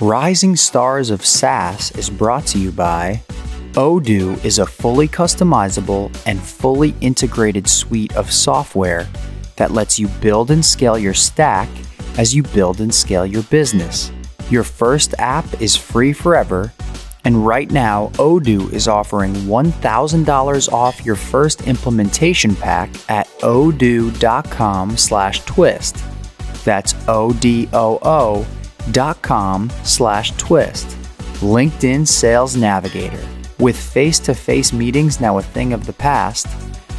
Rising Stars of SaaS is brought to you by Odoo is a fully customizable and fully integrated suite of software that lets you build and scale your stack as you build and scale your business. Your first app is free forever, and right now Odoo is offering $1,000 off your first implementation pack at odoo.com/twist. That's O D O O dot com slash twist. LinkedIn Sales Navigator. With face to face meetings now a thing of the past,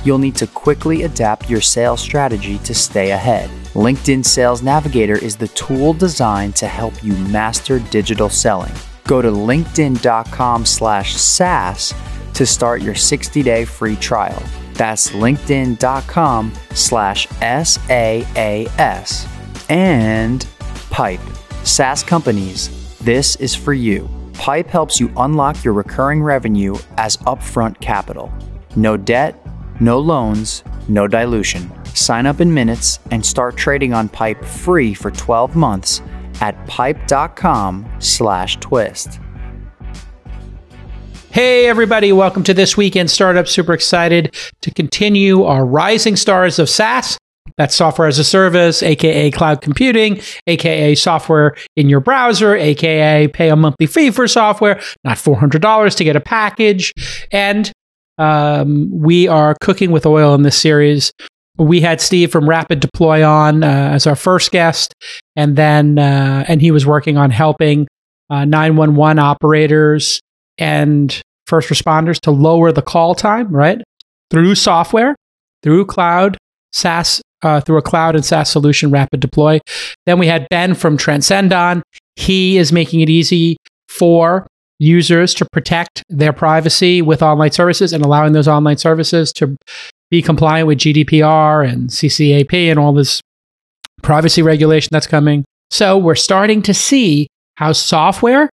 you'll need to quickly adapt your sales strategy to stay ahead. LinkedIn Sales Navigator is the tool designed to help you master digital selling. Go to linkedin.com slash SaaS to start your 60-day free trial. That's linkedin.com slash S-A-A-S. And Pipe. SaaS companies, this is for you. Pipe helps you unlock your recurring revenue as upfront capital. No debt, no loans, no dilution. Sign up in minutes and start trading on Pipe free for 12 months at pipe.com/twist. Hey, everybody, welcome to This Week in Startups. Super excited to continue our Rising Stars of SaaS. That's software as a service, aka cloud computing, aka software in your browser, aka pay a monthly fee for software, not $400 to get a package. And um, we are cooking with oil in this series. We had Steve from Rapid Deploy on uh, as our first guest, and then uh, and he was working on helping uh, 911 operators and first responders to lower the call time, right? Through software, through cloud, SaaS, uh, through a cloud and SaaS solution, Rapid Deploy. Then we had Ben from Transcend on. He is making it easy for users to protect their privacy with online services and allowing those online services to be compliant with GDPR and CCPA and all this privacy regulation that's coming. So we're starting to see how software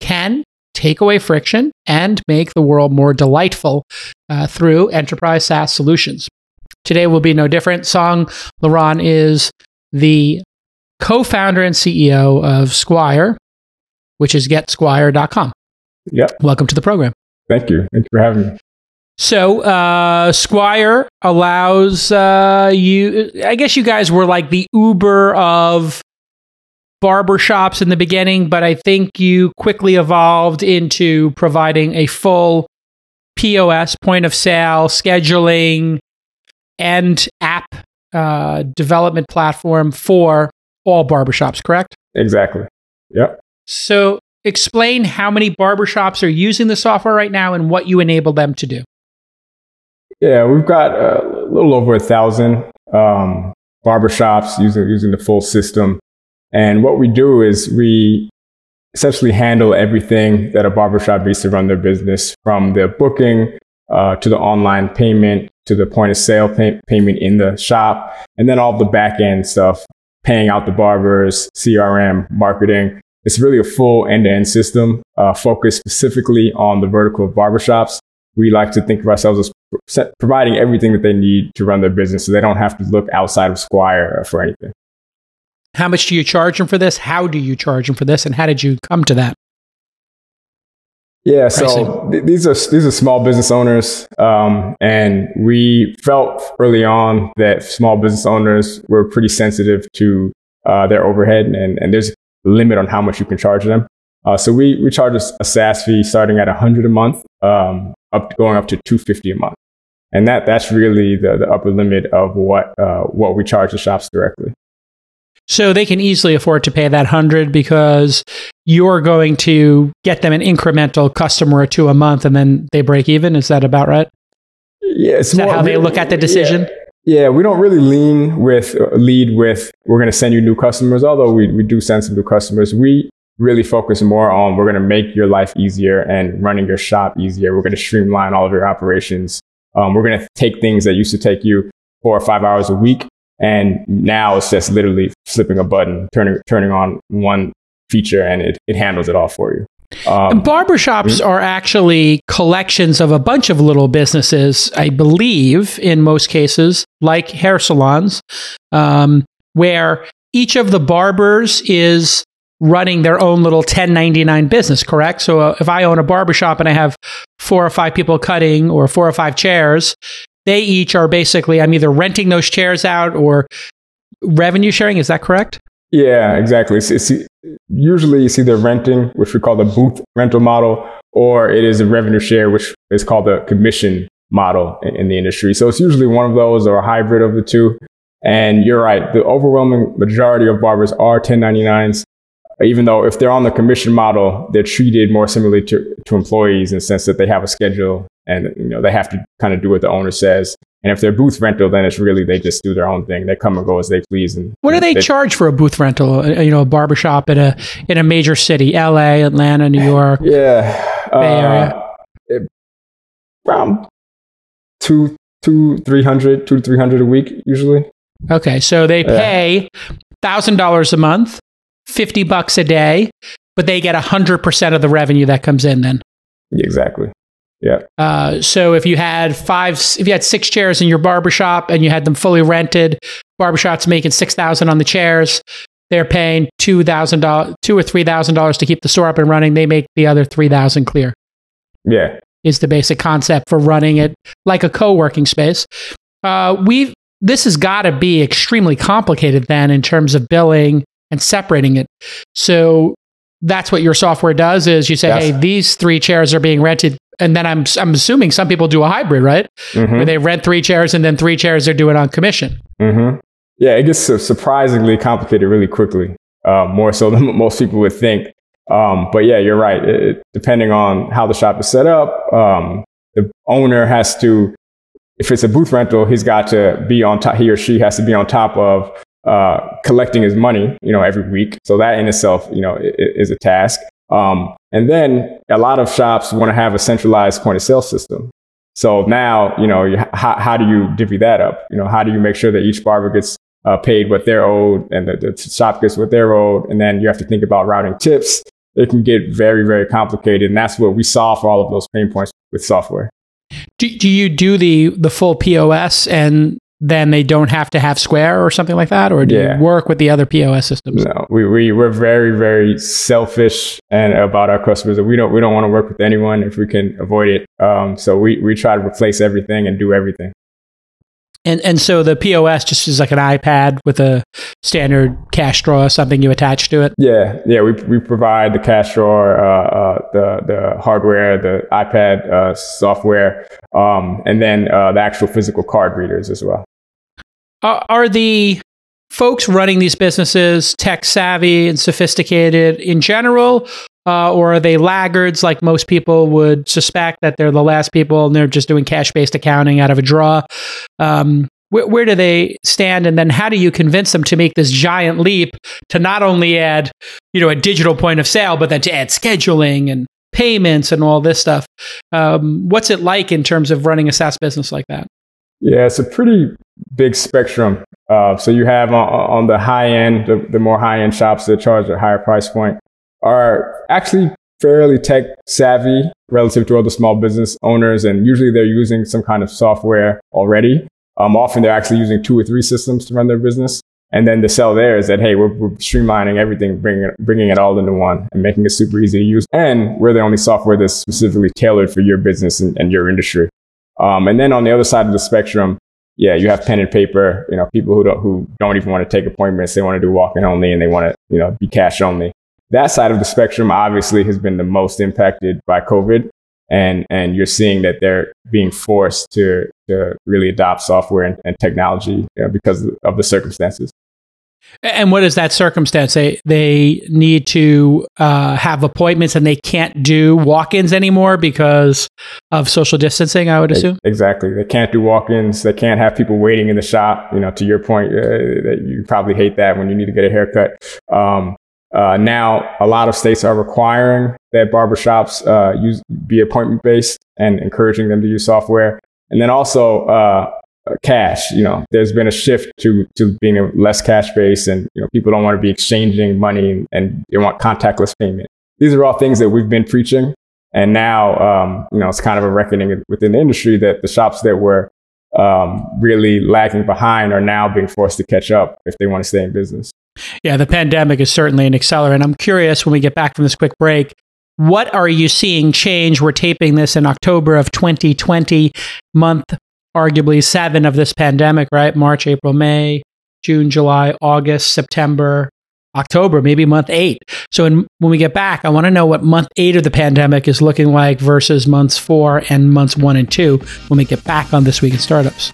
can take away friction and make the world more delightful uh, through enterprise SaaS solutions. Today will be no different. Songe LaRon is the co founder and CEO of Squire, which is getsquire.com. Yep. Welcome to the program. Thank you. Thank you for having me. So, uh, Squire allows uh, you, I guess you guys were like the Uber of barbershops in the beginning, but I think you quickly evolved into providing a full POS, point of sale, scheduling, and app uh, development platform for all barbershops, correct? Exactly. Yep. So, explain how many barbershops are using the software right now and what you enable them to do. Yeah, we've got a little over a thousand um, barbershops using using the full system. And what we do is we essentially handle everything that a barbershop needs to run their business from the booking uh, to the online payment to the point of sale pay- payment in the shop, and then all the back end stuff, paying out the barbers, CRM, marketing. It's really a full end to end system uh, focused specifically on the vertical of barbershops. We like to think of ourselves as providing everything that they need to run their business so they don't have to look outside of Squire for anything. How much do you charge them for this? How do you charge them for this? And how did you come to that? Yeah, so th- these are these are small business owners, um, and we felt early on that small business owners were pretty sensitive to uh, their overhead, and, and there's a limit on how much you can charge them. Uh, so we we charge a, a SaaS fee starting at 100 a month, um, up going up to 250 a month, and that that's really the, the upper limit of what uh, what we charge the shops directly. So they can easily afford to pay that hundred because you're going to get them an incremental customer or two a month, and then they break even. Is that about right? Yeah, is that how they look at the decision? Yeah. yeah. we don't really lean with lead with we're going to send you new customers. Although we we do send some new customers, we really focus more on we're going to make your life easier and running your shop easier. We're going to streamline all of your operations. Um, we're going to take things that used to take you four or five hours a week and now it's just literally flipping a button, turning, turning on one feature and it, it handles it all for you. Um, barbershops mm-hmm. are actually collections of a bunch of little businesses, I believe, in most cases, like hair salons, um, where each of the barbers is running their own little 1099 business, correct? So uh, if I own a barbershop and I have four or five people cutting or four or five chairs, they each are basically, I'm either renting those chairs out or revenue sharing. Is that correct? Yeah, exactly. It's, it's, usually either renting, which we call the booth rental model, or it is a revenue share, which is called the commission model in, in the industry. So it's usually one of those or a hybrid of the two. And you're right. The overwhelming majority of barbers are 1099s even though if they're on the commission model, they're treated more similarly to, to employees in the sense that they have a schedule and you know they have to kind of do what the owner says. And if they're booth rental, then it's really they just do their own thing. They come and go as they please. And what do they, they charge for a booth rental? Uh, you know, a barbershop in a in a major city, L.A., Atlanta, New York, yeah, Bay Area, uh, around two two three hundred two to three hundred a week usually. Okay, so they pay thousand dollars a month 50 bucks a day, but they get 100% of the revenue that comes in then. Exactly. Yeah. Uh, so if you had five, if you had six chairs in your barbershop and you had them fully rented, barbershop's making 6000 on the chairs. They're paying $2,000, two or $3,000 to keep the store up and running. They make the other 3000 clear. Yeah. Is the basic concept for running it like a co working space. Uh, we've, this has got to be extremely complicated then in terms of billing and separating it. So that's what your software does is you say, yes. hey, these three chairs are being rented. And then I'm, I'm assuming some people do a hybrid, right? Mm-hmm. Where they rent three chairs and then three chairs they're doing on commission. Mm-hmm. Yeah, it gets surprisingly complicated really quickly, uh, more so than most people would think. Um, but yeah, you're right. It, depending on how the shop is set up, um, the owner has to, if it's a booth rental, he's got to be on top, he or she has to be on top of uh, collecting his money, you know, every week. So that in itself, you know, is, a task. Um, and then a lot of shops want to have a centralized point of sale system. So now, you know, how, how do you divvy that up? You know, how do you make sure that each barber gets uh, paid what they're owed and the, the shop gets what they're owed? And then you have to think about routing tips. It can get very, very complicated. And that's what we solve for all of those pain points with software. Do, do you do the the full POS and then they don't have to have Square or something like that? Or do yeah. you work with the other POS systems? No, we, we, we're very, very selfish and about our customers. We don't, we don't want to work with anyone if we can avoid it. Um, so we, we try to replace everything and do everything. And, and so the POS just is like an iPad with a standard cash drawer, something you attach to it. Yeah, yeah. We, we provide the cash drawer, uh, uh, the the hardware, the iPad uh, software, um, and then uh, the actual physical card readers as well. are the folks running these businesses tech savvy and sophisticated in general, uh, or are they laggards like most people would suspect that they're the last people and they're just doing cash based accounting out of a draw? Um, where, where, do they stand, and then how do you convince them to make this giant leap to not only add, you know, a digital point of sale, but then to add scheduling and payments and all this stuff? Um, what's it like in terms of running a SaaS business like that? Yeah, it's a pretty big spectrum. Uh, so you have on, on the high end, the, the more high end shops that charge a higher price point are actually fairly tech savvy relative to other small business owners. And usually they're using some kind of software already. Um, often they're actually using two or three systems to run their business. And then the sell there is that, hey, we're, we're streamlining everything, bringing it, bringing it all into one and making it super easy to use. And we're the only software that's specifically tailored for your business and, and your industry. Um, and then on the other side of the spectrum, yeah, you have pen and paper, you know, people who don't, who don't even want to take appointments. They want to do walk-in only and they want to, you know, be cash only that side of the spectrum obviously has been the most impacted by COVID. And, and you're seeing that they're being forced to, to really adopt software and, and technology you know, because of the circumstances. And what is that circumstance? They they need to uh, have appointments and they can't do walk-ins anymore because of social distancing. I would assume exactly. They can't do walk-ins. They can't have people waiting in the shop. You know, to your point, uh, that you probably hate that when you need to get a haircut. Um, uh, now, a lot of states are requiring that barbershops uh, use be appointment based and encouraging them to use software. And then also uh, cash. You know, there's been a shift to to being less cash based, and you know, people don't want to be exchanging money and they want contactless payment. These are all things that we've been preaching, and now um, you know it's kind of a reckoning within the industry that the shops that were um, really lagging behind are now being forced to catch up if they want to stay in business. Yeah, the pandemic is certainly an accelerant. I'm curious when we get back from this quick break, what are you seeing change? We're taping this in October of 2020, month arguably seven of this pandemic, right? March, April, May, June, July, August, September, October, maybe month eight. So in, when we get back, I want to know what month eight of the pandemic is looking like versus months four and months one and two when we get back on This Week in Startups.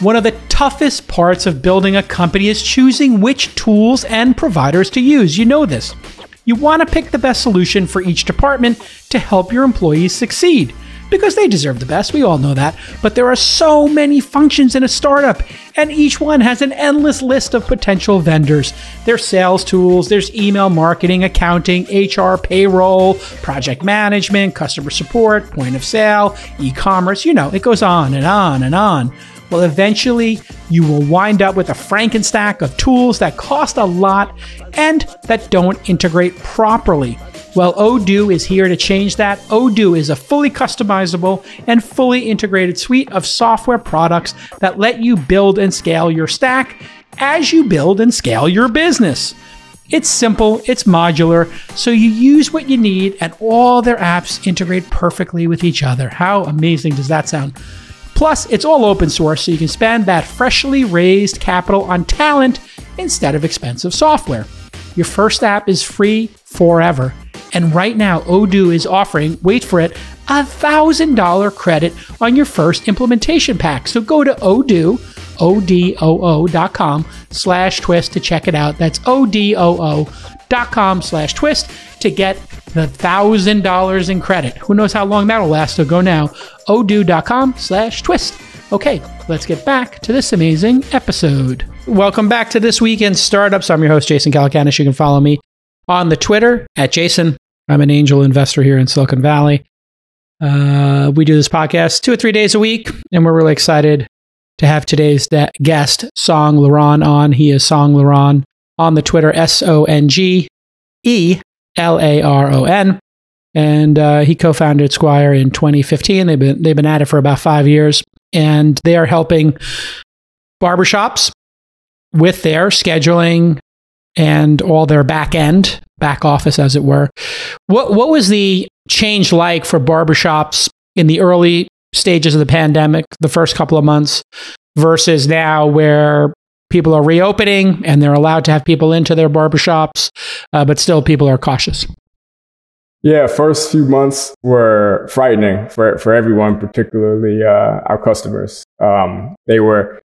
One of the toughest parts of building a company is choosing which tools and providers to use. You know this. You want to pick the best solution for each department to help your employees succeed because they deserve the best. We all know that. But there are so many functions in a startup, and each one has an endless list of potential vendors. There's sales tools, there's email marketing, accounting, HR, payroll, project management, customer support, point of sale, e commerce. You know, it goes on and on and on. Well, eventually, you will wind up with a Frankenstack of tools that cost a lot and that don't integrate properly. Well, Odoo is here to change that. Odoo is a fully customizable and fully integrated suite of software products that let you build and scale your stack as you build and scale your business. It's simple, it's modular, so you use what you need, and all their apps integrate perfectly with each other. How amazing does that sound? Plus, it's all open source, so you can spend that freshly raised capital on talent instead of expensive software. Your first app is free forever. And right now, Odoo is offering, wait for it, a $1,000 credit on your first implementation pack. So go to Odoo, O-D-O-O dot com slash twist to check it out. That's O-D-O-O dot com slash twist to get the $1,000 in credit. Who knows how long that'll last, so go now. Odoo.com slash twist. Okay, let's get back to this amazing episode. Welcome back to This Week in Startups. I'm your host, Jason Calacanis. You can follow me on the Twitter at Jason I'm an angel investor here in Silicon Valley. Uh, we do this podcast two or three days a week, and we're really excited to have today's de- guest, Songe LaRon, on. He is Songe LaRon on the Twitter, S O N G E L A R O N. And uh, he co founded Squire in 2015. They've been, they've been at it for about five years, and they are helping barbershops with their scheduling and all their back end back office, as it were. What what was the change like for barbershops in the early stages of the pandemic, the first couple of months, versus now where people are reopening and they're allowed to have people into their barbershops, uh, but still people are cautious? Yeah, first few months were frightening for, for everyone, particularly uh, our customers. Um, they were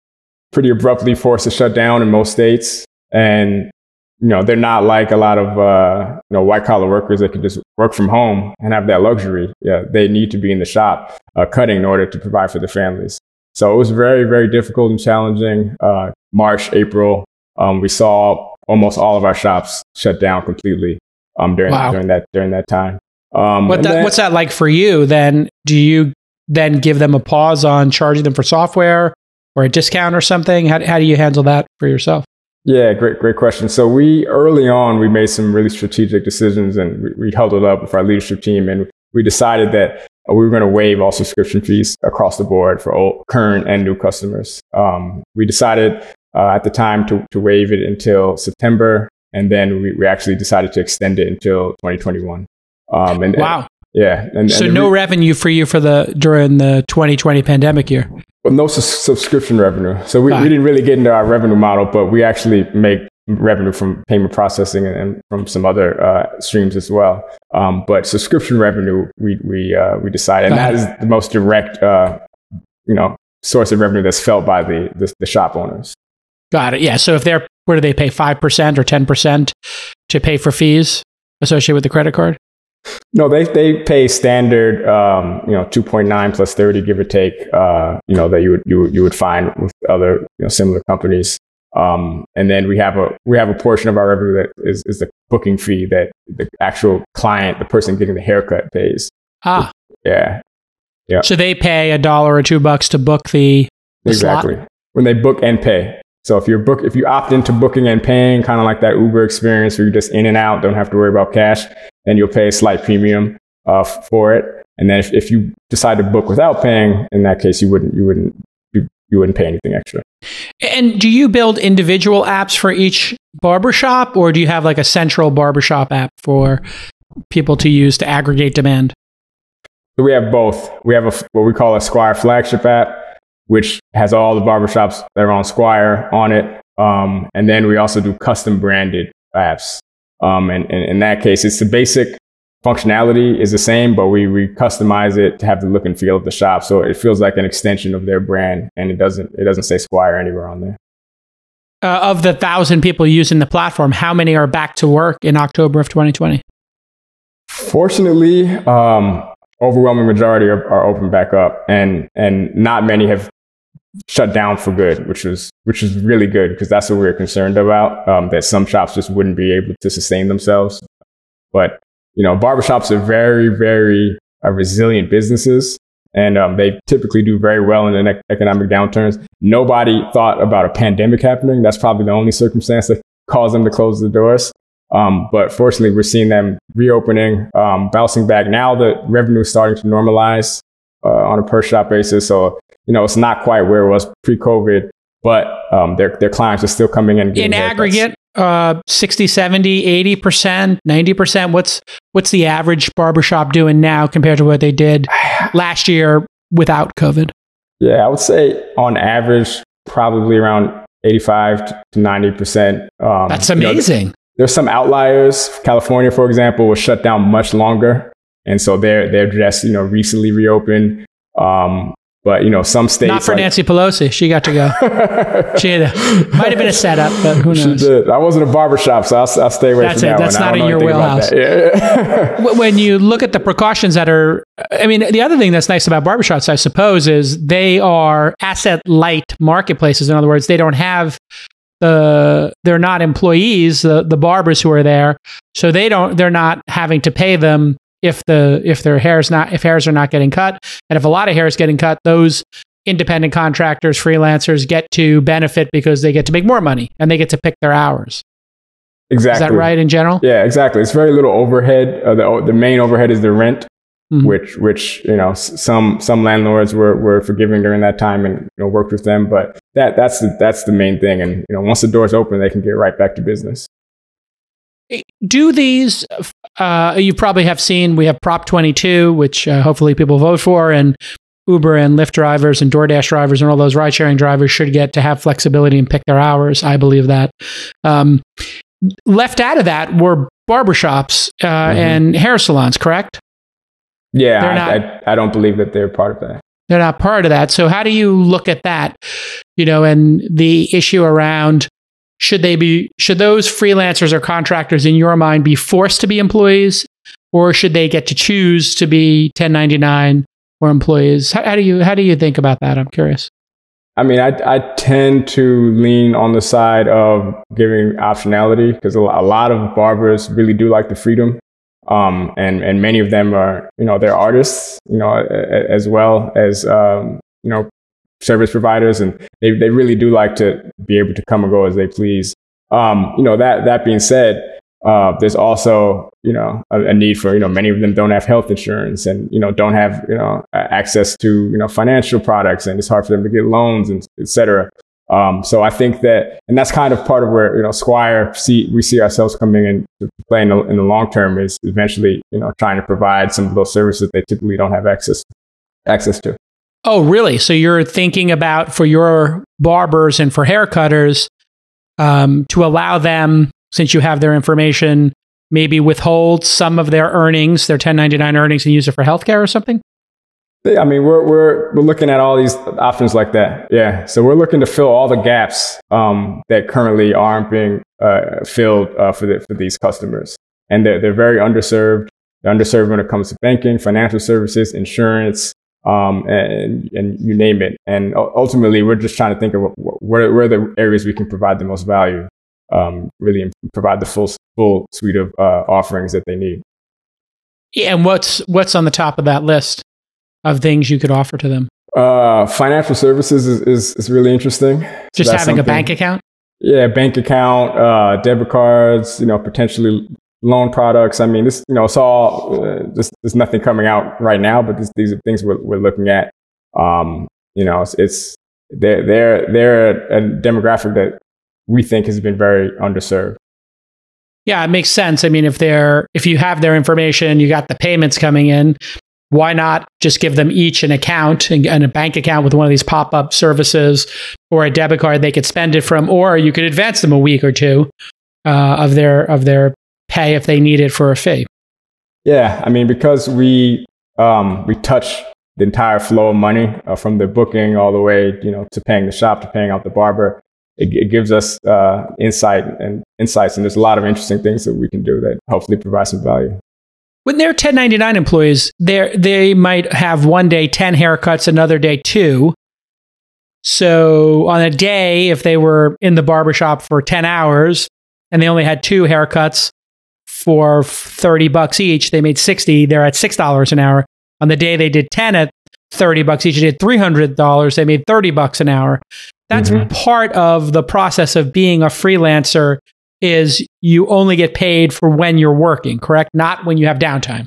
pretty abruptly forced to shut down in most states. And you know, they're not like a lot of, uh, you know, white collar workers that can just work from home and have that luxury. Yeah, they need to be in the shop uh, cutting in order to provide for their families. So it was very, very difficult and challenging. Uh, March, April, um, we saw almost all of our shops shut down completely um, during, wow. during that during that time. Um, what that, then, what's that like for you? Then do you then give them a pause on charging them for software or a discount or something? How, how do you handle that for yourself? Yeah, great, great question. So we early on we made some really strategic decisions, and we, we held it up with our leadership team, and we decided that we were going to waive all subscription fees across the board for all current and new customers. Um, we decided uh, at the time to, to waive it until September, and then we, we actually decided to extend it until 2021. Um, and, wow. And, yeah. And, so and no re- revenue for you for the during the 2020 pandemic year. Well, no su- subscription revenue. So we, we didn't really get into our revenue model, but we actually make revenue from payment processing and, from some other uh, streams as well. Um, but subscription revenue, we we uh, we decided, and that is the most direct, uh, you know, source of revenue that's felt by the, the the shop owners. Got it. Yeah. So if they're where do they pay five percent or ten percent to pay for fees associated with the credit card? No, they they pay standard, um, you know, two point nine plus thirty, give or take. Uh, you know that you would you you would find with other you know, similar companies. Um, and then we have a we have a portion of our revenue that is, is the booking fee that the actual client, the person getting the haircut, pays. Ah, yeah, yeah. So they pay a dollar or two bucks to book the, the exactly slot? when they book and pay. So if you're book, if you opt into booking and paying, kind of like that Uber experience where you're just in and out, don't have to worry about cash, then you'll pay a slight premium uh, for it. And then if, if you decide to book without paying, in that case, you wouldn't you wouldn't be you wouldn't pay anything extra. And do you build individual apps for each barbershop, or do you have like a central barbershop app for people to use to aggregate demand? So we have both. We have a, what we call a Squire flagship app, which has all the barbershops that are on Squire on it. Um, and then we also do custom branded apps. Um, and, and in that case, it's the basic functionality is the same, but we, we customize it to have the look and feel of the shop. So it feels like an extension of their brand and it doesn't, it doesn't say Squire anywhere on there. Uh, of the thousand people using the platform, how many are back to work in October of 2020? Fortunately, um, overwhelming majority are, are open back up and, and not many have shut down for good, which was which is really good because that's what we were concerned about. Um, that some shops just wouldn't be able to sustain themselves. But you know, barbershops are very, very uh, resilient businesses, and um, they typically do very well in the economic downturns. Nobody thought about a pandemic happening. That's probably the only circumstance that caused them to close the doors. Um, but fortunately, we're seeing them reopening, um, bouncing back. Now the revenue is starting to normalize uh, on a per shop basis. So, you know, it's not quite where it was pre COVID, but um, their, their clients are still coming in. In aggregate, uh, 60, 70, 80%, 90%? What's, what's the average barbershop doing now compared to what they did last year without COVID? Yeah, I would say on average, probably around 85 to 90%. Um, That's amazing. You know, there's some outliers. California, for example, was shut down much longer. And so they're, they're just, you know, recently reopened. Um, but you know, some states not for like, Nancy Pelosi. She got to go. she had a, might have been a setup, but who knows? I wasn't a barbershop, so I'll, I'll stay away That's from it. that That's one. not in your wheelhouse. Yeah. when you look at the precautions that are, I mean, the other thing that's nice about barbershops, I suppose, is they are asset light marketplaces. In other words, they don't have the they're not employees, the the barbers who are there, so they don't they're not having to pay them if the if their hairs not if hairs are not getting cut. And if a lot of hair is getting cut those independent contractors freelancers get to benefit because they get to make more money and they get to pick their hours. Exactly is that right in general? Yeah exactly. It's very little overhead. Uh, the, the main overhead is the rent mm-hmm. which which you know some some landlords were, were forgiving during that time and you know worked with them. But that that's the, that's the main thing. And you know once the doors open they can get right back to business do these uh, you probably have seen we have prop 22 which uh, hopefully people vote for and uber and lyft drivers and doordash drivers and all those ride sharing drivers should get to have flexibility and pick their hours. I believe that. Um, left out of that were barbershops uh, mm-hmm. and hair salons correct? Yeah I, not, I, I don't believe that they're part of that. They're not part of that. So how do you look at that? You know and the issue around should they be should those freelancers or contractors in your mind be forced to be employees? Or should they get to choose to be 1099 or employees? How, how do you how do you think about that? I'm curious. I mean, I, I tend to lean on the side of giving optionality because a lot of barbers really do like the freedom. Um, and, and many of them are, you know, they're artists, you know, as well as, um, you know, service providers, and they, they really do like to be able to come and go as they please. Um, you know, that, that being said, uh, there's also, you know, a, a, need for, you know, many of them don't have health insurance and, you know, don't have, you know, access to, you know, financial products and it's hard for them to get loans and et cetera. Um, so I think that, and that's kind of part of where, you know, Squire see, we see ourselves coming in to play in the, in the long term is eventually, you know, trying to provide some of those services they typically don't have access, access to. Oh, really? So you're thinking about for your barbers and for haircutters um, to allow them, since you have their information, maybe withhold some of their earnings, their 1099 earnings, and use it for healthcare or something? Yeah, I mean, we're, we're, we're looking at all these options like that. Yeah. So we're looking to fill all the gaps um, that currently aren't being uh, filled uh, for, the, for these customers. And they're, they're very underserved. They're underserved when it comes to banking, financial services, insurance, um, and, and you name it. And ultimately, we're just trying to think of where, where are the areas we can provide the most value, um, really provide the full, full suite of uh, offerings that they need. Yeah, and what's, what's on the top of that list of things you could offer to them? Uh, financial services is, is, is really interesting. Just so having a bank account? Yeah, bank account, uh, debit cards, you know, potentially loan products. I mean, this, you know, it's all, uh, just, there's nothing coming out right now, but this, these are things we're, we're looking at. Um, you know, it's, it's, they're they're they're a demographic that we think has been very underserved. Yeah, it makes sense. I mean, if they're if you have their information, you got the payments coming in, why not just give them each an account and, a bank account with one of these pop-up services or a debit card they could spend it from, or you could advance them a week or two uh, of their of their pay if they need it for a fee. Yeah, I mean, because we um, we touch the entire flow of money uh, from the booking all the way, you know, to paying the shop to paying out the barber. It, it gives us uh, insight and insights, and there's a lot of interesting things that we can do that hopefully provide some value. When they're 1099 employees, they they might have one day 10 haircuts, another day two. So on a day, if they were in the barbershop for 10 hours and they only had two haircuts for 30 bucks each, they made 60. They're at $6 an hour. On the day they did 10 at 30 bucks each, they did $300. They made 30 bucks an hour. That's mm-hmm. part of the process of being a freelancer is you only get paid for when you're working, correct? Not when you have downtime.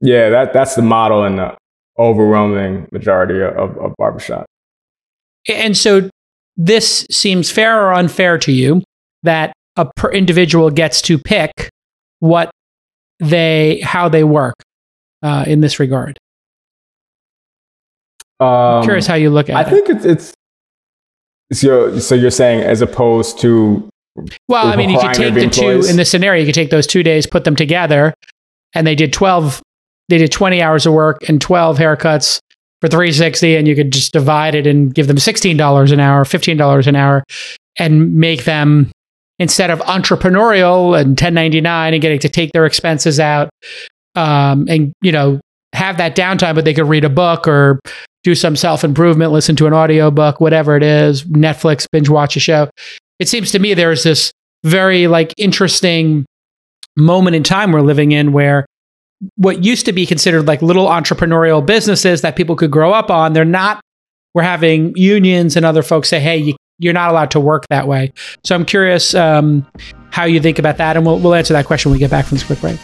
Yeah, that, that's the model in the overwhelming majority of, of barbershop. And so this seems fair or unfair to you that a per individual gets to pick what they how they work uh, in this regard. Um, curious how you look at I it. I think it's it's so so you're saying as opposed to well, I mean, you could take the two in this scenario. You could take those two days, put them together, and they did twelve. They did twenty hours of work and twelve haircuts for three sixty, and you could just divide it and give them sixteen dollars an hour, fifteen dollars an hour, and make them instead of entrepreneurial and ten ninety nine and getting to take their expenses out, um, and you know have that downtime, but they could read a book or do some self improvement, listen to an audio book, whatever it is, Netflix, binge watch a show it seems to me there's this very like interesting moment in time we're living in where what used to be considered like little entrepreneurial businesses that people could grow up on, they're not. We're having unions and other folks say, "Hey, you, are not allowed to work that way." So I'm curious um, how you think about that, and we'll, we'll answer that question when we get back from this quick break.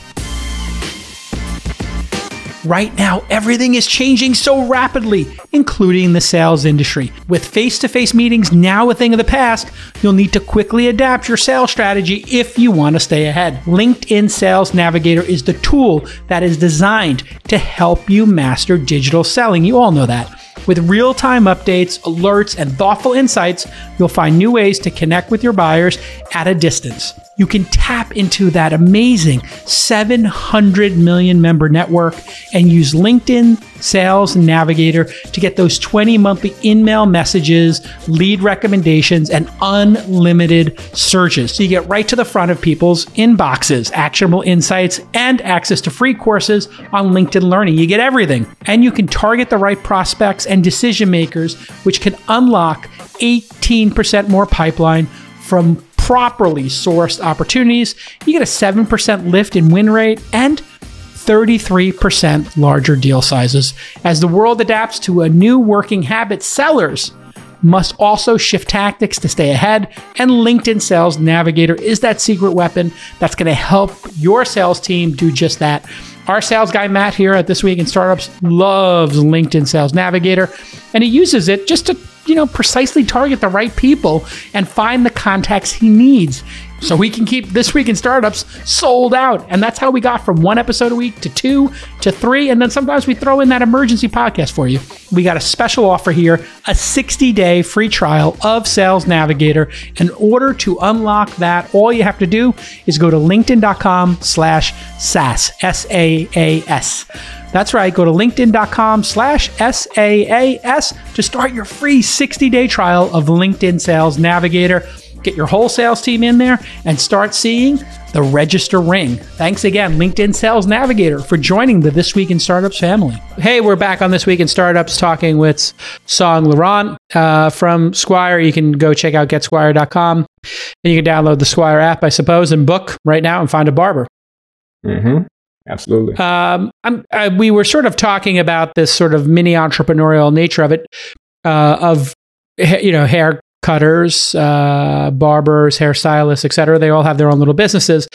Right now, everything is changing so rapidly, including the sales industry. With face to face meetings now a thing of the past, you'll need to quickly adapt your sales strategy if you want to stay ahead. LinkedIn Sales Navigator is the tool that is designed to help you master digital selling. You all know that. With real time updates, alerts, and thoughtful insights, you'll find new ways to connect with your buyers at a distance. You can tap into that amazing 700 million member network and use LinkedIn Sales Navigator to get those 20 monthly email messages, lead recommendations, and unlimited searches. So you get right to the front of people's inboxes, actionable insights, and access to free courses on LinkedIn Learning. You get everything. And you can target the right prospects and decision makers, which can unlock 18% more pipeline from properly sourced opportunities, you get a 7% lift in win rate and 33% larger deal sizes. As the world adapts to a new working habit, sellers must also shift tactics to stay ahead, and LinkedIn Sales Navigator is that secret weapon that's going to help your sales team do just that. Our sales guy, Matt, here at This Week in Startups, loves LinkedIn Sales Navigator, and he uses it just to you know, precisely target the right people and find the contacts he needs so we can keep This Week in Startups sold out. And that's how we got from one episode a week to two to three. And then sometimes we throw in that emergency podcast for you. We got a special offer here a 60 day free trial of Sales Navigator. In order to unlock that, all you have to do is go to linkedin.com slash SaaS, S A A S. That's right. Go to linkedin.com slash SAAS to start your free 60 day trial of LinkedIn Sales Navigator. Get your whole sales team in there and start seeing the register ring. Thanks again, LinkedIn Sales Navigator, for joining the This Week in Startups family. Hey, we're back on This Week in Startups talking with Songe LaRon uh, from Squire. You can go check out getsquire.com and you can download the Squire app, I suppose, and book right now and find a barber. Mm-hmm. Absolutely. Um, I, we were sort of talking about this sort of mini entrepreneurial nature of it, uh, of you know hair cutters, uh, barbers, hairstylists, etc. They all have their own little businesses.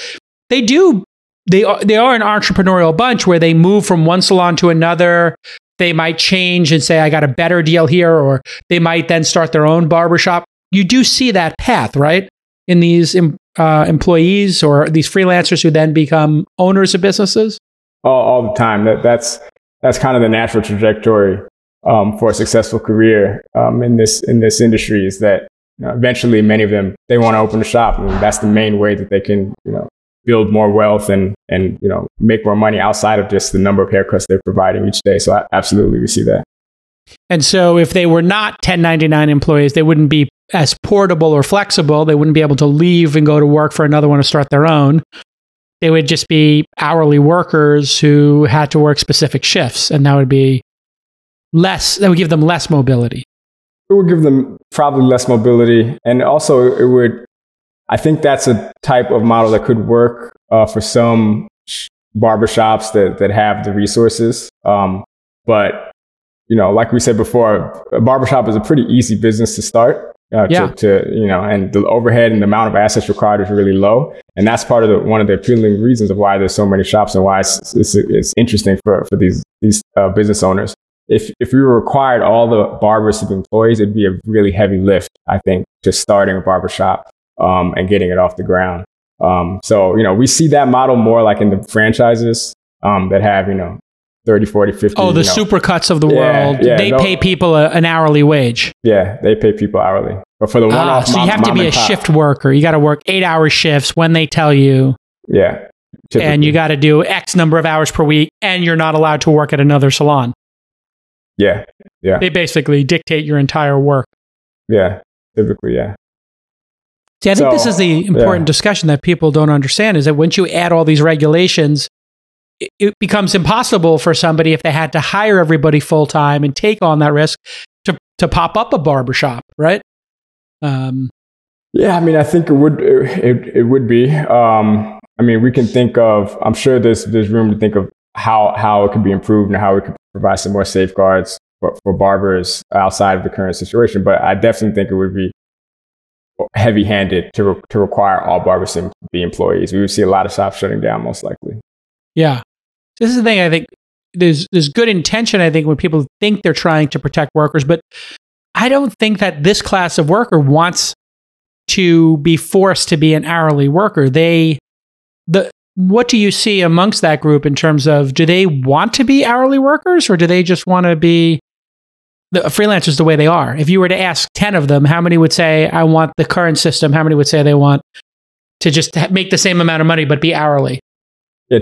They do. They are, they are an entrepreneurial bunch where they move from one salon to another. they might change and say, I got a better deal here, or they might then start their own barbershop. You do see that path, right? In these uh, employees or these freelancers who then become owners of businesses? All, all the time. That, that's, that's kind of the natural trajectory um, for a successful career um, in this in this industry is that you know, eventually many of them they want to open a shop and that's the main way that they can you know build more wealth and and you know make more money outside of just the number of haircuts they're providing each day. So absolutely, we see that. And so, if they were not 1099 employees, they wouldn't be as portable or flexible. They wouldn't be able to leave and go to work for another one to start their own. They would just be hourly workers who had to work specific shifts, and that would be less. That would give them less mobility. It would give them probably less mobility, and also it would I think that's a type of model that could work uh, for some barbershops that, that have the resources. Um, but, you know, like we said before, a barbershop is a pretty easy business to start. Uh, yeah. to, to, you know, and the overhead and the amount of assets required is really low. And that's part of the, one of the appealing reasons of why there's so many shops and why it's, it's, it's interesting for, for these, these uh, business owners. If, if we were required all the barbers to be employees, it'd be a really heavy lift, I think, just starting a barbershop um, and getting it off the ground. Um, so, you know, we see that model more like in the franchises um, that have, you know, 30, 40, 50. Oh, the you know. supercuts of the yeah, world. Yeah, they pay people a, an hourly wage. Yeah, they pay people hourly. But for the one ah, off, so you have to be a pop, shift worker. You got to work eight hour shifts when they tell you. Yeah. Typically. And you got to do X number of hours per week, and you're not allowed to work at another salon. Yeah. Yeah. They basically dictate your entire work. Yeah. Typically, yeah. See, I think so, this is the important yeah. discussion that people don't understand is that once you add all these regulations, it, it becomes impossible for somebody if they had to hire everybody full time and take on that risk to to pop up a barbershop, right? Um, yeah, I mean, I think it would it, it would be. Um, I mean, we can think of. I'm sure there's there's room to think of how how it could be improved and how we could provide some more safeguards for, for barbers outside of the current situation. But I definitely think it would be heavy handed to, re- to require all barbers to be employees. We would see a lot of shops shutting down, most likely. Yeah. This is the thing I think there's, there's good intention, I think, when people think they're trying to protect workers, but I don't think that this class of worker wants to be forced to be an hourly worker. They, the, what do you see amongst that group in terms of do they want to be hourly workers or do they just want to be the freelancers the way they are. If you were to ask 10 of them, how many would say, I want the current system? How many would say they want to just make the same amount of money but be hourly? Yeah,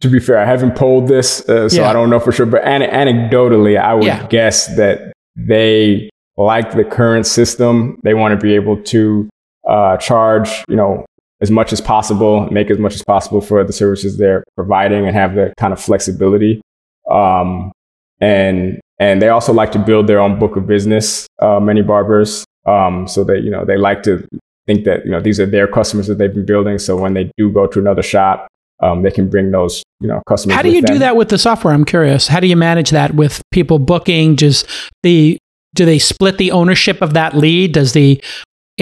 to be fair, I haven't polled this, uh, so yeah. I don't know for sure. But an- anecdotally, I would yeah. guess that they like the current system. They want to be able to uh, charge, you know, as much as possible, make as much as possible for the services they're providing, and have the kind of flexibility. Um, and and they also like to build their own book of business. Uh, many barbers, um, so that you know they like to think that you know these are their customers that they've been building. So when they do go to another shop, um, they can bring those you know customers. How do you them. do that with the software? I'm curious. How do you manage that with people booking? Just the do they split the ownership of that lead? Does the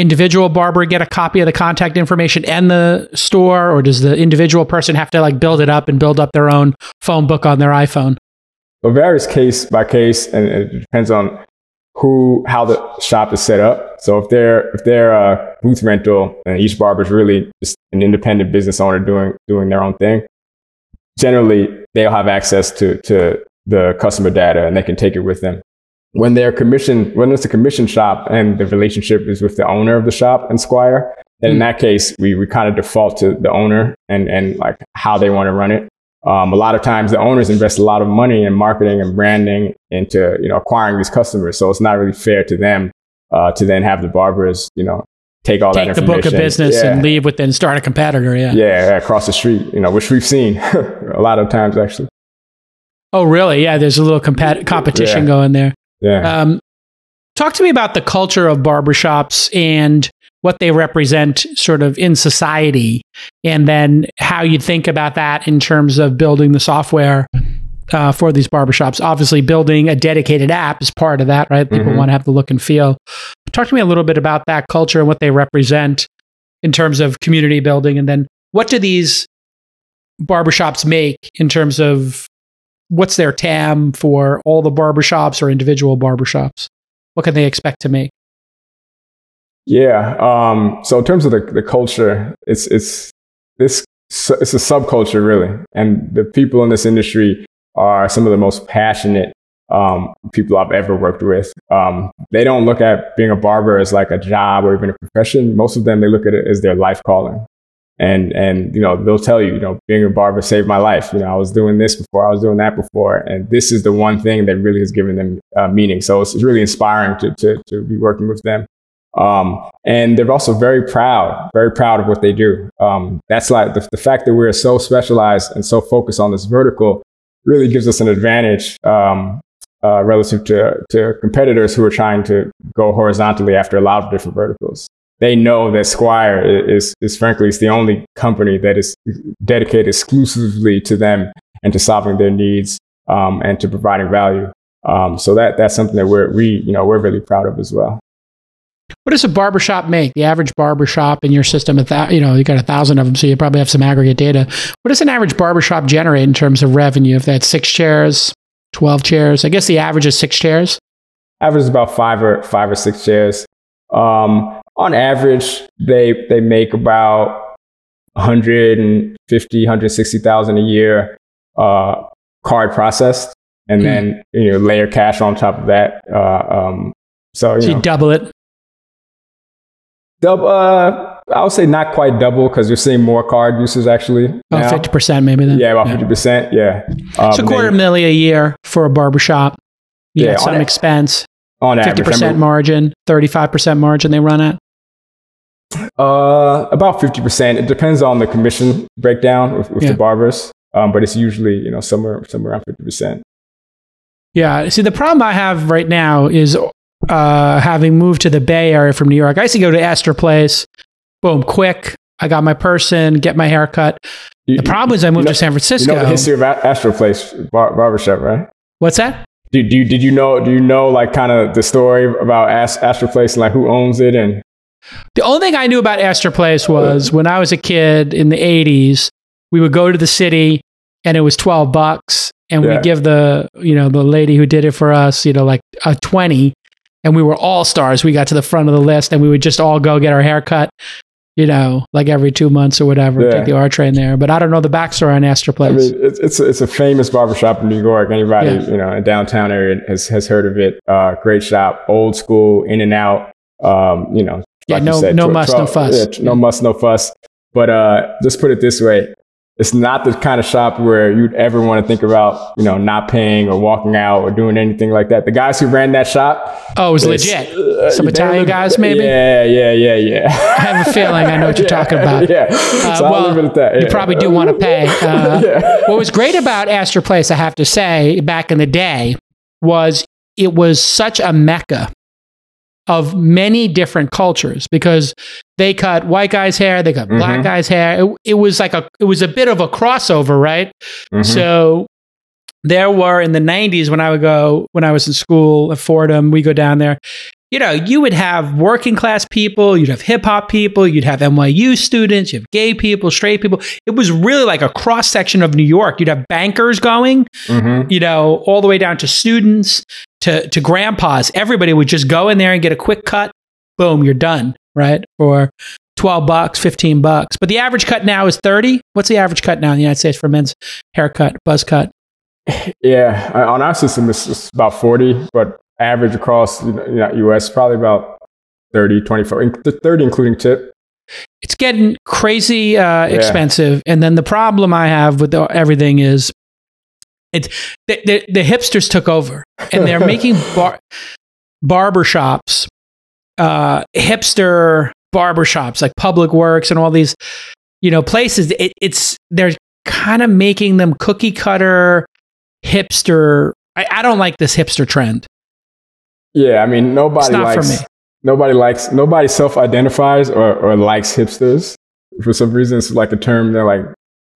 individual barber get a copy of the contact information and the store, or does the individual person have to like build it up and build up their own phone book on their iPhone? It varies case by case, and it depends on who, how the shop is set up. So if they're if they're a booth rental, and each barber is really just an independent business owner doing doing their own thing, generally they'll have access to to the customer data and they can take it with them. When they're commission, when it's a commission shop and the relationship is with the owner of the shop and Squire, then mm. in hmm. that case we, we kind of default to the owner and and like how they want to run it. Um, a lot of times the owners invest a lot of money in marketing and branding into, you know, acquiring these customers. So it's not really fair to them, uh, to then have the barbers, you know, take all take that the book of business yeah. and leave within start a competitor. Yeah. Yeah. Across the street, you know, which we've seen a lot of times actually. Oh, really? Yeah. There's a little compat- competition yeah. going there. Yeah. Um, talk to me about the culture of barbershops and what they represent sort of in society, and then how you think about that in terms of building the software uh, for these barbershops. Obviously, building a dedicated app is part of that, right? People mm-hmm. want to have the look and feel. Talk to me a little bit about that culture and what they represent in terms of community building, and then what do these barbershops make in terms of what's their TAM for all the barbershops or individual barbershops? What can they expect to make? Yeah. Um, so in terms of the, the culture, it's it's this it's a subculture really, and the people in this industry are some of the most passionate um, people I've ever worked with. Um, they don't look at being a barber as like a job or even a profession. Most of them they look at it as their life calling. And and you know they'll tell you you know being a barber saved my life. You know I was doing this before, I was doing that before, and this is the one thing that really has given them uh, meaning. So it's, it's really inspiring to, to to be working with them. Um, and they're also very proud, very proud of what they do. Um, that's like the, the, fact that we're so specialized and so focused on this vertical really gives us an advantage um, uh, relative to, to competitors who are trying to go horizontally after a lot of different verticals. They know that Squire is, is frankly, is the only company that is dedicated exclusively to them and to solving their needs um, and to providing value. Um, so that, that's something that we're, we, you know, we're really proud of as well. What does a barbershop make? The average barbershop in your system, you know, you got a thousand of them, so you probably have some aggregate data. What does an average barbershop generate in terms of revenue? If they had six chairs, 12 chairs, I guess the average is six chairs. Average is about five or five or six chairs. Um, on average, they, they make about 150, 160,000 a year, uh, card processed and mm. then, you know, layer cash on top of that. Uh, um, so, you, so you double it. Double, uh, I would say not quite double because you're seeing more card users actually. About fifty percent, maybe then. Yeah, about fifty yeah. percent. Yeah, um, so a quarter million a year for a barbershop. You yeah, some a- expense. On fifty percent margin, thirty-five percent margin they run at. Uh, about fifty percent. It depends on the commission breakdown with, with yeah. the barbers, um, but it's usually you know somewhere somewhere around fifty percent. Yeah. See, the problem I have right now is uh, having moved to the Bay Area from New York, I used to go to Astor Place. Boom, quick. I got my person, get my hair cut. You, the problem is I moved you know, to San Francisco. You know the history of Astor Place bar- barbershop, right? What's that? Do, do, did you know, do you know like kind of the story about Astor Place and like who owns it? And the only thing I knew about Astor Place was when I was a kid in the 80s, we would go to the city and it was 12 bucks and yeah. we give the, you know, the lady who did it for us, you know, like a 20 and we were all stars. We got to the front of the list and we would just all go get our hair cut, you know, like every two months or whatever, yeah. take the R train there. But I don't know the backstory on Astor Place. I mean, it's, it's, a, it's a famous barbershop in New York. Anybody, yeah. you know, in downtown area has, has heard of it. Uh, great shop, old school, in and out. Um, you know, yeah, like no, said, no 12, muss, no fuss. Yeah, no muss, no fuss. But uh, just put it this way: it's not the kind of shop where you'd ever want to think about, you know, not paying or walking out or doing anything like that. The guys who ran that shop. Oh, it was legit. Uh, Some Italian guys, maybe? Yeah, yeah, yeah, yeah. I have a feeling I know what you're yeah, talking about. Yeah. Uh, so well, yeah. You probably do want to pay. Uh, yeah. What was great about Astor Place, I have to say, back in the day, was it was such a mecca of many different cultures because they cut white guys' hair, they cut mm-hmm. black guys' hair. It, it, was like a it was a bit of a crossover, right? Mm-hmm. So there were in the 90s when I would go when I was in school at Fordham, we go down there. You know, you would have working class people, you'd have hip hop people, you'd have NYU students, you have gay people, straight people. It was really like a cross section of New York. You'd have bankers going, mm-hmm. you know, all the way down to students to, to grandpas. Everybody would just go in there and get a quick cut. Boom, you're done, right? For 12 bucks, 15 bucks. But the average cut now is 30. What's the average cut now in the United States for men's haircut, buzz cut? Yeah, on our system, it's about 40, but average across the US, probably about 30, 24, 30 including tip. It's getting crazy uh, yeah. expensive. And then the problem I have with everything is it's the, the, the, hipsters took over and they're making bar, barber shops, uh, hipster barber shops like Public Works and all these, you know, places. It, it's they're kind of making them cookie cutter hipster. I, I don't like this hipster trend. Yeah, I mean nobody likes nobody likes nobody self-identifies or, or likes hipsters. For some reason, it's like a term they're like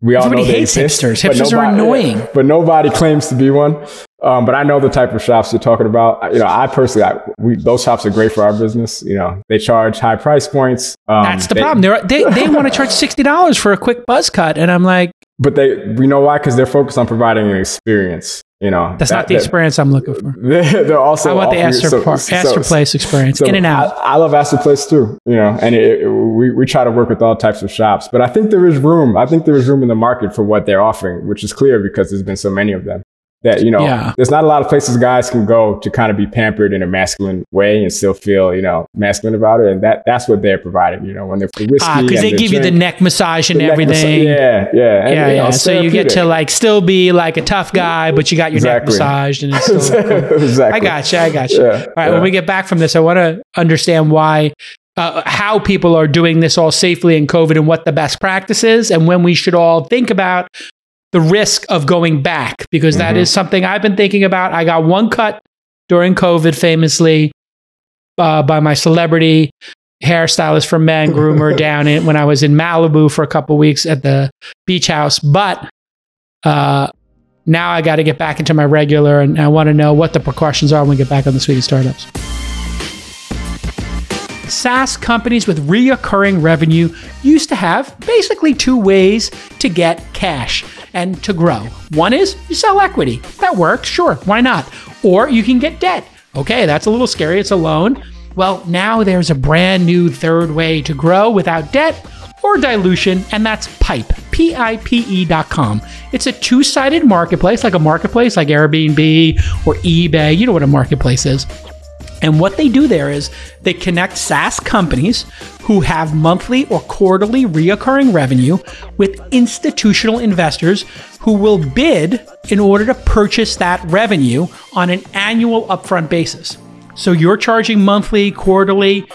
we all Everybody know hates hipsters. Hipsters nobody, are annoying. But nobody claims to be one. Um, but I know the type of shops you're talking about. You know, I personally, I, we, those shops are great for our business. You know, they charge high price points. Um, That's the they, problem. They're, they they want to charge sixty dollars for a quick buzz cut, and I'm like, but they, we know why, because they're focused on providing an experience. You know, That's not the that- experience I'm looking for. They're, they're also. I want the Astor, so- Par- so- Astor Place experience, so in and out. I, I love Astor Place too, you know, and it, it- we, we try to work with all types of shops, but I think there is room. I think there is room in the market for what they're offering, which is clear because there's been so many of them that, you know, Yeah. there's not a lot of places guys can go to kind of be pampered in a masculine way and still feel, you know, masculine about it. And that, that's what they're providing, you know, when they're. Ah, because and they the give you the neck massage and neck massa- everything. Yeah, yeah. And, yeah, you know, yeah. So you get to like still be like a tough guy, but you got your neck massaged and it's still cool. exactly. I got you. I got you. Yeah, All right. When we get back from this, I want to understand why, uh, how people are doing this all safely in COVID and what the best practice is, and when we should all think about the risk of going back, because that Mhm. is something I've been thinking about. I got one cut during COVID, famously uh, by my celebrity hairstylist from Man Groomer down in when I was in Malibu for a couple weeks at the beach house, but. Uh, now I got to get back into my regular, and I want to know what the precautions are when we get back on the of Startups. SaaS companies with reoccurring revenue used to have basically two ways to get cash and to grow. One is you sell equity. That works, sure, why not? Or you can get debt. Okay, that's a little scary, it's a loan. Well, now there's a brand new third way to grow without debt or dilution, and that's Pipe, P I P E dot com. It's a two sided marketplace, like a marketplace like Airbnb or eBay. You know what a marketplace is. And what they do there is they connect SaaS companies who have monthly or quarterly reoccurring revenue with institutional investors who will bid in order to purchase that revenue on an annual upfront basis. So you're charging monthly, quarterly,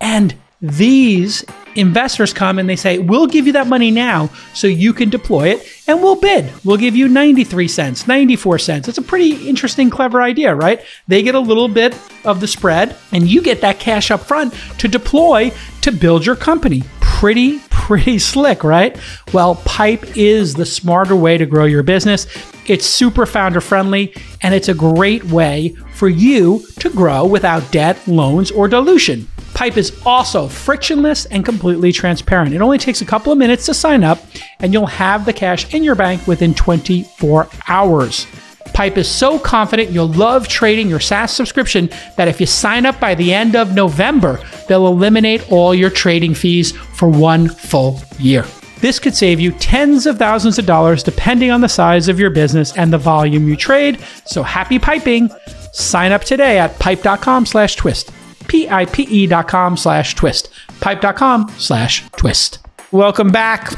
and these investors come and they say, We'll give you that money now so you can deploy it and we'll bid. We'll give you 93 cents, 94 cents. It's a pretty interesting, clever idea, right? They get a little bit of the spread and you get that cash up front to deploy to build your company. Pretty, pretty slick, right? Well, Pipe is the smarter way to grow your business. It's super founder friendly and it's a great way for you to grow without debt, loans, or dilution. Pipe is also frictionless and completely transparent. It only takes a couple of minutes to sign up, and you'll have the cash in your bank within 24 hours. Pipe is so confident you'll love trading your SaaS subscription that if you sign up by the end of November, they'll eliminate all your trading fees for one full year. This could save you tens of thousands of dollars depending on the size of your business and the volume you trade. So happy piping. Sign up today at pipe.com slash twist. P-I-P-E E dot com slash twist. Pipe.com slash twist. Welcome back.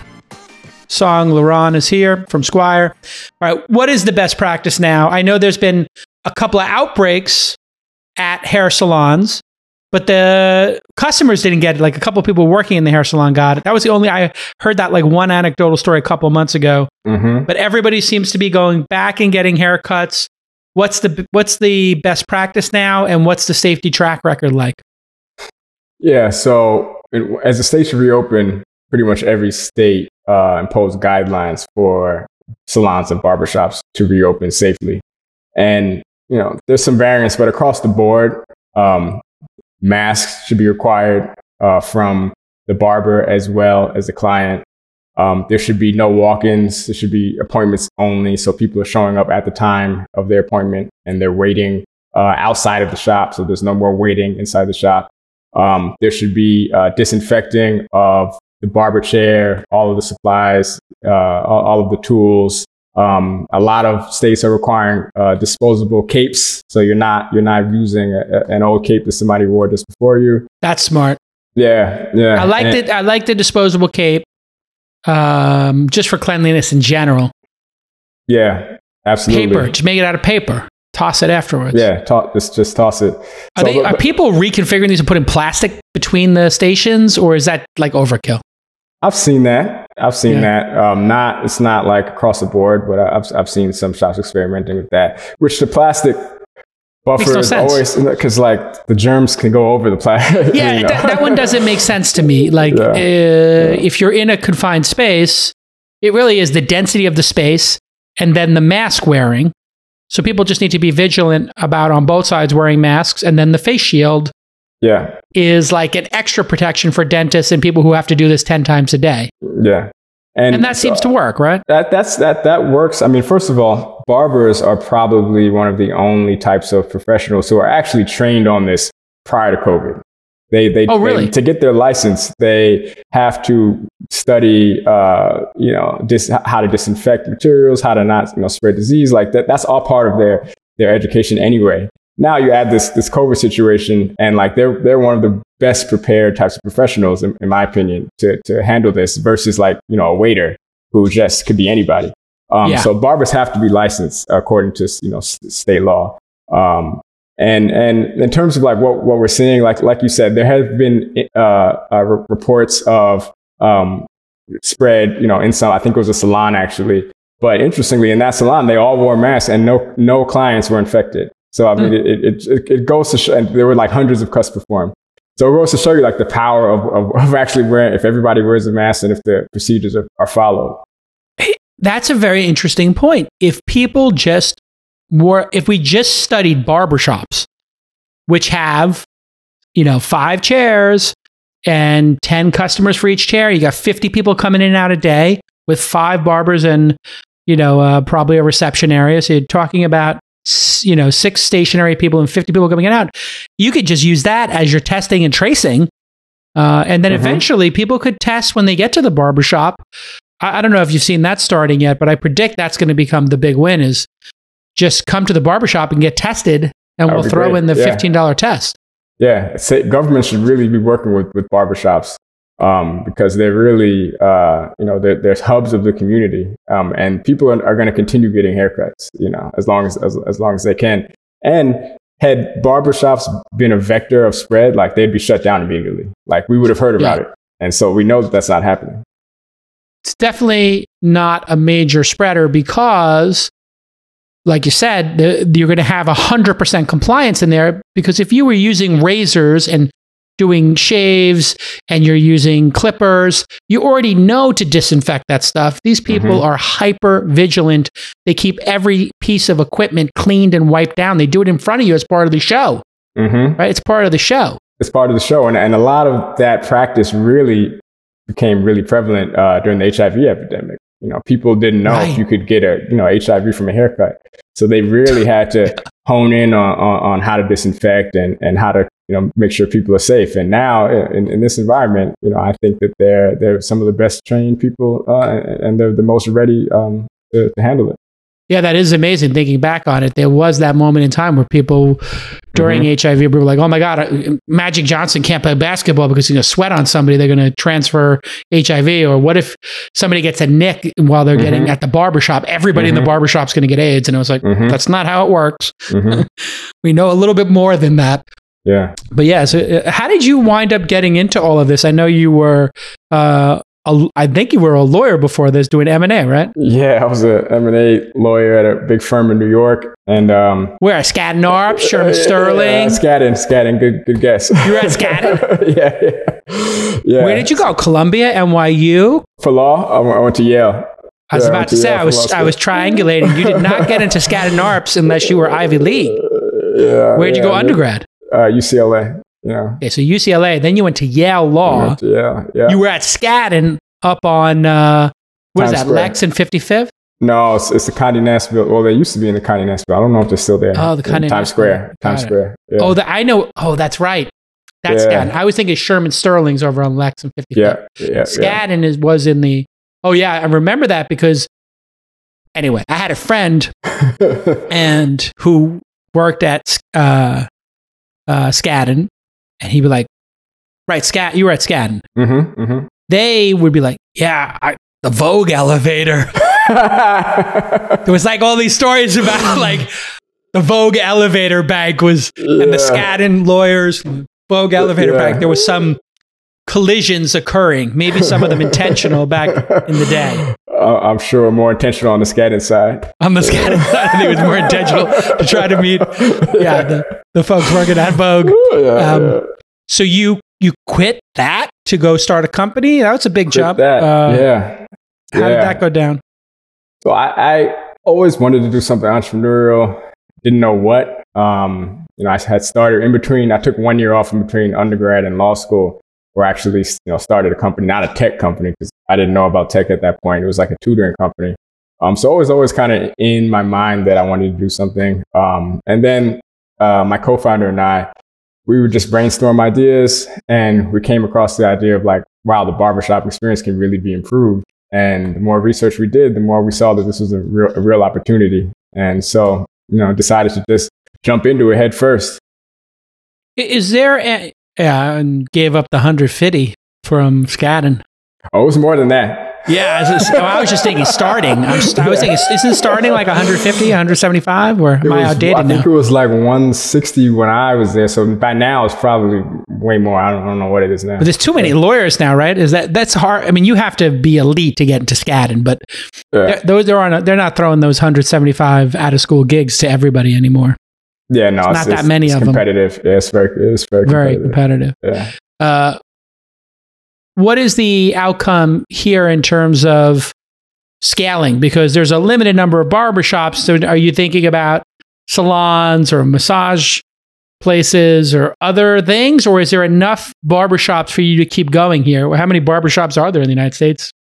Songe LaRon is here from Squire. All right, what is the best practice now? I know there's been a couple of outbreaks at hair salons, but the customers didn't get it. Like a couple of people working in the hair salon got it. That was the only I heard that like one anecdotal story a couple of months ago. hmm But everybody seems to be going back and getting haircuts. What's the what's the best practice now, and what's the safety track record like? Yeah. So it, as the states reopen, pretty much every state uh, imposed guidelines for salons and barbershops to reopen safely. And, you know, there's some variance, but across the board, um, masks should be required uh, from the barber as well as the client. Um, there should be no walk-ins. There should be appointments only. So people are showing up at the time of their appointment and they're waiting uh, outside of the shop. So there's no more waiting inside the shop. Um, there should be uh, disinfecting of the barber chair, all of the supplies, uh, all, of the tools. Um, a lot of states are requiring uh, disposable capes, so you're not you're not using a, a- an old cape that somebody wore just before you. That's smart. Yeah, yeah. I like And- the I like the disposable cape, um, just for cleanliness in general. Yeah, absolutely. Paper, just make it out of paper. Toss it afterwards. Yeah, to- just just toss it. Are, So, they, but- are people reconfiguring these and putting plastic between the stations, or is that like overkill? I've seen that. I've seen Yeah. that. Um, not it's not like across the board, but I've I've seen some shops experimenting with that. Which the plastic buffer no is sense. always because like the germs can go over the plastic. Yeah, that, that one doesn't make sense to me. Like, Yeah. uh, if you're in a confined space, it really is the density of the space and then the mask wearing. So people just need to be vigilant about on both sides wearing masks, and then the face shield yeah, is like an extra protection for dentists and people who have to do this ten times a day. yeah. And, and that seems to work, right? That that's that that works. I mean, first of all, barbers are probably one of the only types of professionals who are actually trained on this prior to COVID. They, they, oh, really? They, to get their license, they have to study, uh, you know, dis, how to disinfect materials, how to not, you know, spread disease like that. That's all part of their, their education anyway. Now you add this, this COVID situation and like they're, they're one of the best prepared types of professionals, in, in my opinion, to, to handle this versus like, you know, a waiter who just could be anybody. Um, yeah. So barbers have to be licensed according to, you know, state law. Um, and and in terms of like what, what we're seeing, like like you said, there have been uh, uh, reports of um, spread, you know, in some. I think it was a salon actually. But interestingly, in that salon, they all wore masks, and no no clients were infected. So I mean, mm. it, it, it, goes to show, and there were like hundreds of cuts performed. So it goes to show you like the power of, of, of actually wearing if everybody wears a mask and if the procedures are, are followed. That's a very interesting point. If people just were if we just studied barbershops, which have, you know, five chairs and 10 customers for each chair, you got 50 people coming in and out a day with five barbers and, you know, uh, probably a reception area. So you're talking about, you know, six stationary people and 50 people coming in out. You could just use that as your testing and tracing. Uh, and then mm-hmm. eventually people could test when they get to the barbershop. I, I don't know if you've seen that starting yet, but I predict that's going to become the big win is just come to the barbershop and get tested and we'll throw great. in the yeah. $15 test. Yeah, government should really be working with, with barbershops um, because they're really, uh, you know, they're, they're, hubs of the community. Um, and people are, are going to continue getting haircuts, you know, as long as, as, as long as they can. And had barbershops been a vector of spread, like they'd be shut down immediately. Like we would have heard about yeah. it. And so we know that that's not happening. It's definitely not a major spreader because like you said, the, you're going to have 100% compliance in there because if you were using razors and doing shaves and you're using clippers, you already know to disinfect that stuff. These people mm-hmm. are hyper vigilant. They keep every piece of equipment cleaned and wiped down. They do it in front of you as part of the show. Mm-hmm. Right? It's part of the show. It's part of the show. And, and a lot of that practice really became really prevalent uh, during the HIV epidemic. You know, people didn't know right. if you could get a you know HIV from a haircut, so they really had to hone in on, on, on, how to disinfect and, and how to you know make sure people are safe. And now in, in this environment, you know, I think that they're they're some of the best trained people uh, and they're the most ready um, to, to handle it. Yeah, that is amazing. Thinking back on it, there was that moment in time where people during mm-hmm. HIV were like, "Oh my God, uh, Magic Johnson can't play basketball because he's going to sweat on somebody. They're going to transfer HIV." Or what if somebody gets a nick while they're mm-hmm. getting at the barbershop? Everybody mm-hmm. in the barbershop's going to get AIDS. And I was like, mm-hmm. that's not how it works. Mm-hmm. we know a little bit more than that. Yeah. But yeah, so uh, how did you wind up getting into all of this? I know you were uh, a, I think you were a lawyer before this, doing M and A, right? Yeah, I was a M and A lawyer at a big firm in New York, and um, where Skadden Arps, Shearman Sterling, yeah, Skadden, Skadden, good, good guess. You were at Skadden. yeah, yeah, yeah. Where did you go? Columbia, NYU. For law, I went to Yale. I was yeah, about to say I was I was triangulating. You did not get into Skadden Arps unless you were Ivy League. Yeah. Where'd you go undergrad? Uh, UCLA. Yeah. Okay, so UCLA. Then you went to Yale Law. Yeah, yeah. You were at Skadden up on uh, what is that? Square. Lex and 55th. No, it's, it's the Condé Nast. Well, they used to be in the Condé Nast. I don't know if they're still there. Oh, the Condé Times Square. Times Square. Yeah. Oh, the, I know. Oh, that's right. That's yeah. Skadden. I was thinking Shearman Sterling's over on Lex and 55th. Yeah, yeah. Skadden yeah. is was in the. Oh yeah, I remember that because. Anyway, I had a friend, and who worked at uh, uh, Skadden, and he'd be like, "Right, Scat, you were at Skadden." Mm-hmm, mm-hmm. They would be like, "Yeah, I, the Vogue elevator." there was like all these stories about like the Vogue elevator bank was, yeah. and the Skadden lawyers, Vogue elevator yeah. bank. There was some collisions occurring, maybe some of them intentional back in the day. Uh, I'm sure more intentional on the Skadden side. On the Skadden side, I think it was more intentional to try to meet, yeah, the, the folks working at Vogue. Yeah, um, yeah. So you you quit that to go start a company? That was a big quit jump. That. Uh, yeah. How yeah. did that go down? So I, I, always wanted to do something entrepreneurial. Didn't know what. Um, you know, I had started in between. I took one year off in between undergrad and law school or actually, you know, started a company, not a tech company, because I didn't know about tech at that point. It was like a tutoring company. Um, so it was always kind of in my mind that I wanted to do something. Um, and then uh, my co-founder and I, we would just brainstorm ideas, and we came across the idea of like, wow, the barbershop experience can really be improved. And the more research we did, the more we saw that this was a real, a real opportunity. And so, you know, decided to just jump into it head first. Is there a, yeah, and gave up the 150 from Skadden. Oh, it was more than that. Yeah, I was, I was just thinking starting. I'm just, I was thinking, isn't starting like 150, 175, or am I outdated I now? think it was like 160 when I was there. So by now it's probably way more. I don't, I don't know what it is now. But there's too many lawyers now, right? Is that that's hard? I mean, you have to be elite to get into Skadden, but Yeah. they're, they're, on, they're not throwing those 175 out of school gigs to everybody anymore. Yeah, no, It's not that many it's of 'em. competitive. Yeah, it's very, it's very, Very competitive. competitive. Yeah. Uh, what is the outcome here in terms of scaling? Because there's a limited number of barbershops. So are you thinking about salons or massage places or other things? Or is there enough barbershops for you to keep going here? How many barbershops are there in the United States?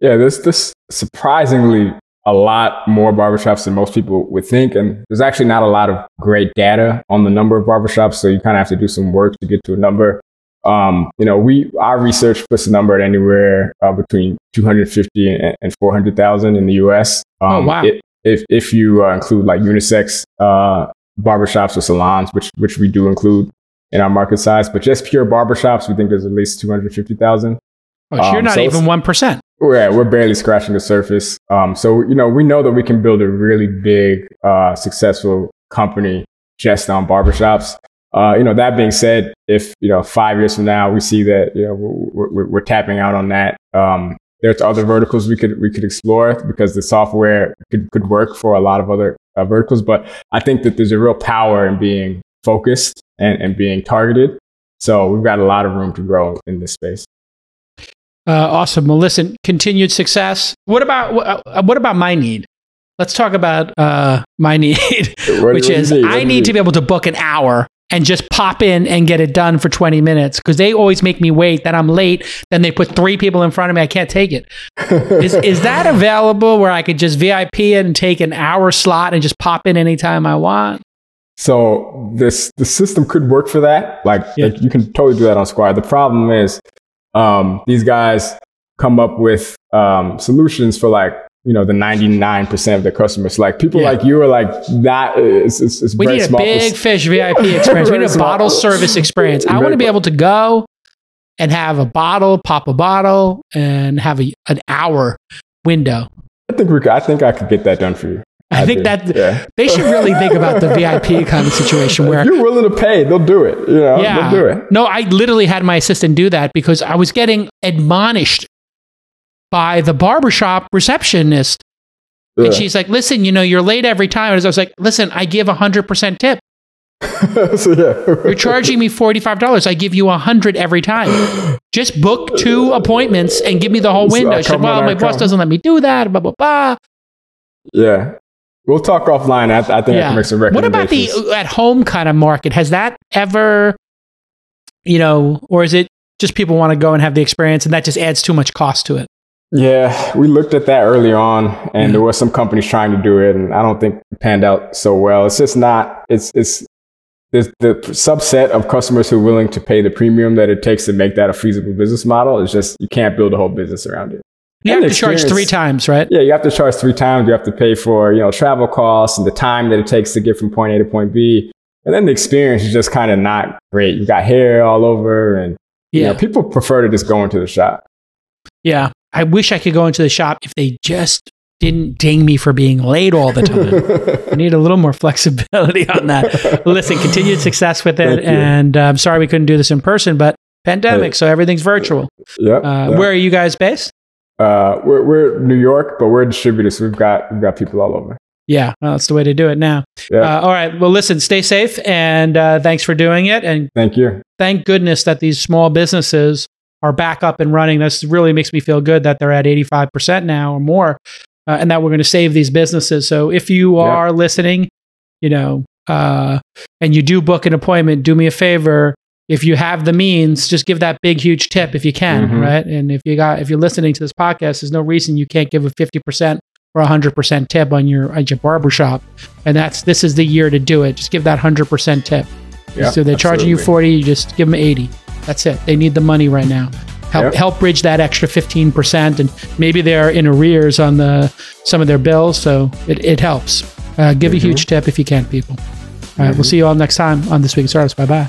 Yeah, there's this surprisingly a lot more barbershops than most people would think. And there's actually not a lot of great data on the number of barbershops. So you kind of have to do some work to get to a number. Um, you know, we, our research puts the number at anywhere uh, between 250 and, and 400,000 in the US. Um, Oh, wow. it- if, if you uh, include like unisex, uh, barbershops or salons, which, which we do include in our market size, but just pure barbershops, we think there's at least 250,000. Oh, so you're Um, not so even 1%. Yeah, we're barely scratching the surface. Um, so you know, we know that we can build a really big, uh, successful company just on barbershops. Uh, you know, that being said, if you know five years from now we see that you know we're, we're, we're tapping out on that, um, there's other verticals we could we could explore because the software could could work for a lot of other uh, verticals. But I think that there's a real power in being focused and, and being targeted. So we've got a lot of room to grow in this space. Uh, awesome. Well, listen, continued success. What about uh, what about my need? Let's talk about uh, my need, What- which what is need? I need to be able to book an hour and just pop in and get it done for 20 minutes because they always make me wait. Then I'm late. Then they put three people in front of me. I can't take it. Is, is that available where I could just VIP and take an hour slot and just pop in anytime I want? So this the system could work for that. Like, Yeah. like, you can totally do that on Squire. The problem is um, these guys come up with um, solutions for like you know the ninety nine percent of the customers. Like people Yeah. like you are like that. Is, is, We need a big fish VIP experience. We need a bottle service experience. I want to be able to go and have a bottle, pop a bottle, and have a, an hour window. I think we could, I think I could get that done for you. I think do. that yeah. they should really think about the VIP kind of situation where if you're willing to pay, they'll do it. You know, yeah. they'll do it. No, I literally had my assistant do that because I was getting admonished by the barbershop receptionist. Yeah. And she's like, listen, you know, you're late every time. And I was like, listen, I give 100% tip. so yeah, You're charging me $45. I give you 100 every time. Just book two appointments and give me the whole So window. Said, well, my boss doesn't let me do that, blah, blah, blah. yeah. We'll talk offline. I, I think I can make some recommendations. What about the at home kind of market? Has that ever, you know, or is it just people want to go and have the experience and that just adds too much cost to it? Yeah, we looked at that early on, and Yeah. there mm. were some companies trying to do it, and I don't think it panned out so well. It's just not. It's it's there's the subset of customers who are willing to pay the premium that it takes to make that a feasible business model. It's just you can't build a whole business around it. You have to charge three times, right? Yeah, you have to charge three times. You have to pay for you know travel costs and the time that it takes to get from point A to point B, and then the experience is just kind of not great. You got hair all over, and you Yeah. know, people prefer to just go into the shop. Yeah. I wish I could go into the shop if they just didn't ding me for being late all the time. I need a little more flexibility on that. Listen, continued success with it. And uh, I'm sorry we couldn't do this in person, but pandemic, Hey. so everything's virtual. Yep. Uh, yep. Where are you guys based? Uh, we're, we're New York, but we're distributors. So we've got we've got people all over. Yeah, well, that's the way to do it now. Yeah. Uh, all right. Well, listen, stay safe and uh, thanks for doing it. And Thank you. thank goodness that these small businesses are back up and running. This really makes me feel good that they're at 85% now or more uh, and that we're going to save these businesses. So if you Yeah. are listening, you know, uh, and you do book an appointment, do me a favor, if you have the means, just give that big, huge tip if you can, Mhm. right? And if you got, if you're listening to this podcast, there's no reason you can't give a 50% or 100% tip on your, at your barbershop. And that's, this is the year to do it. Just give that 100% tip. Yeah, so they're charging you 40, you just give them 80. That's it. They need the money right now. Help, Yep. help bridge that extra 15% and maybe they're in arrears on the some of their bills. So it, it helps. Uh, give a Mm-hmm. huge tip if you can, people. All right, we'll see you all next time on This week's service Bye bye.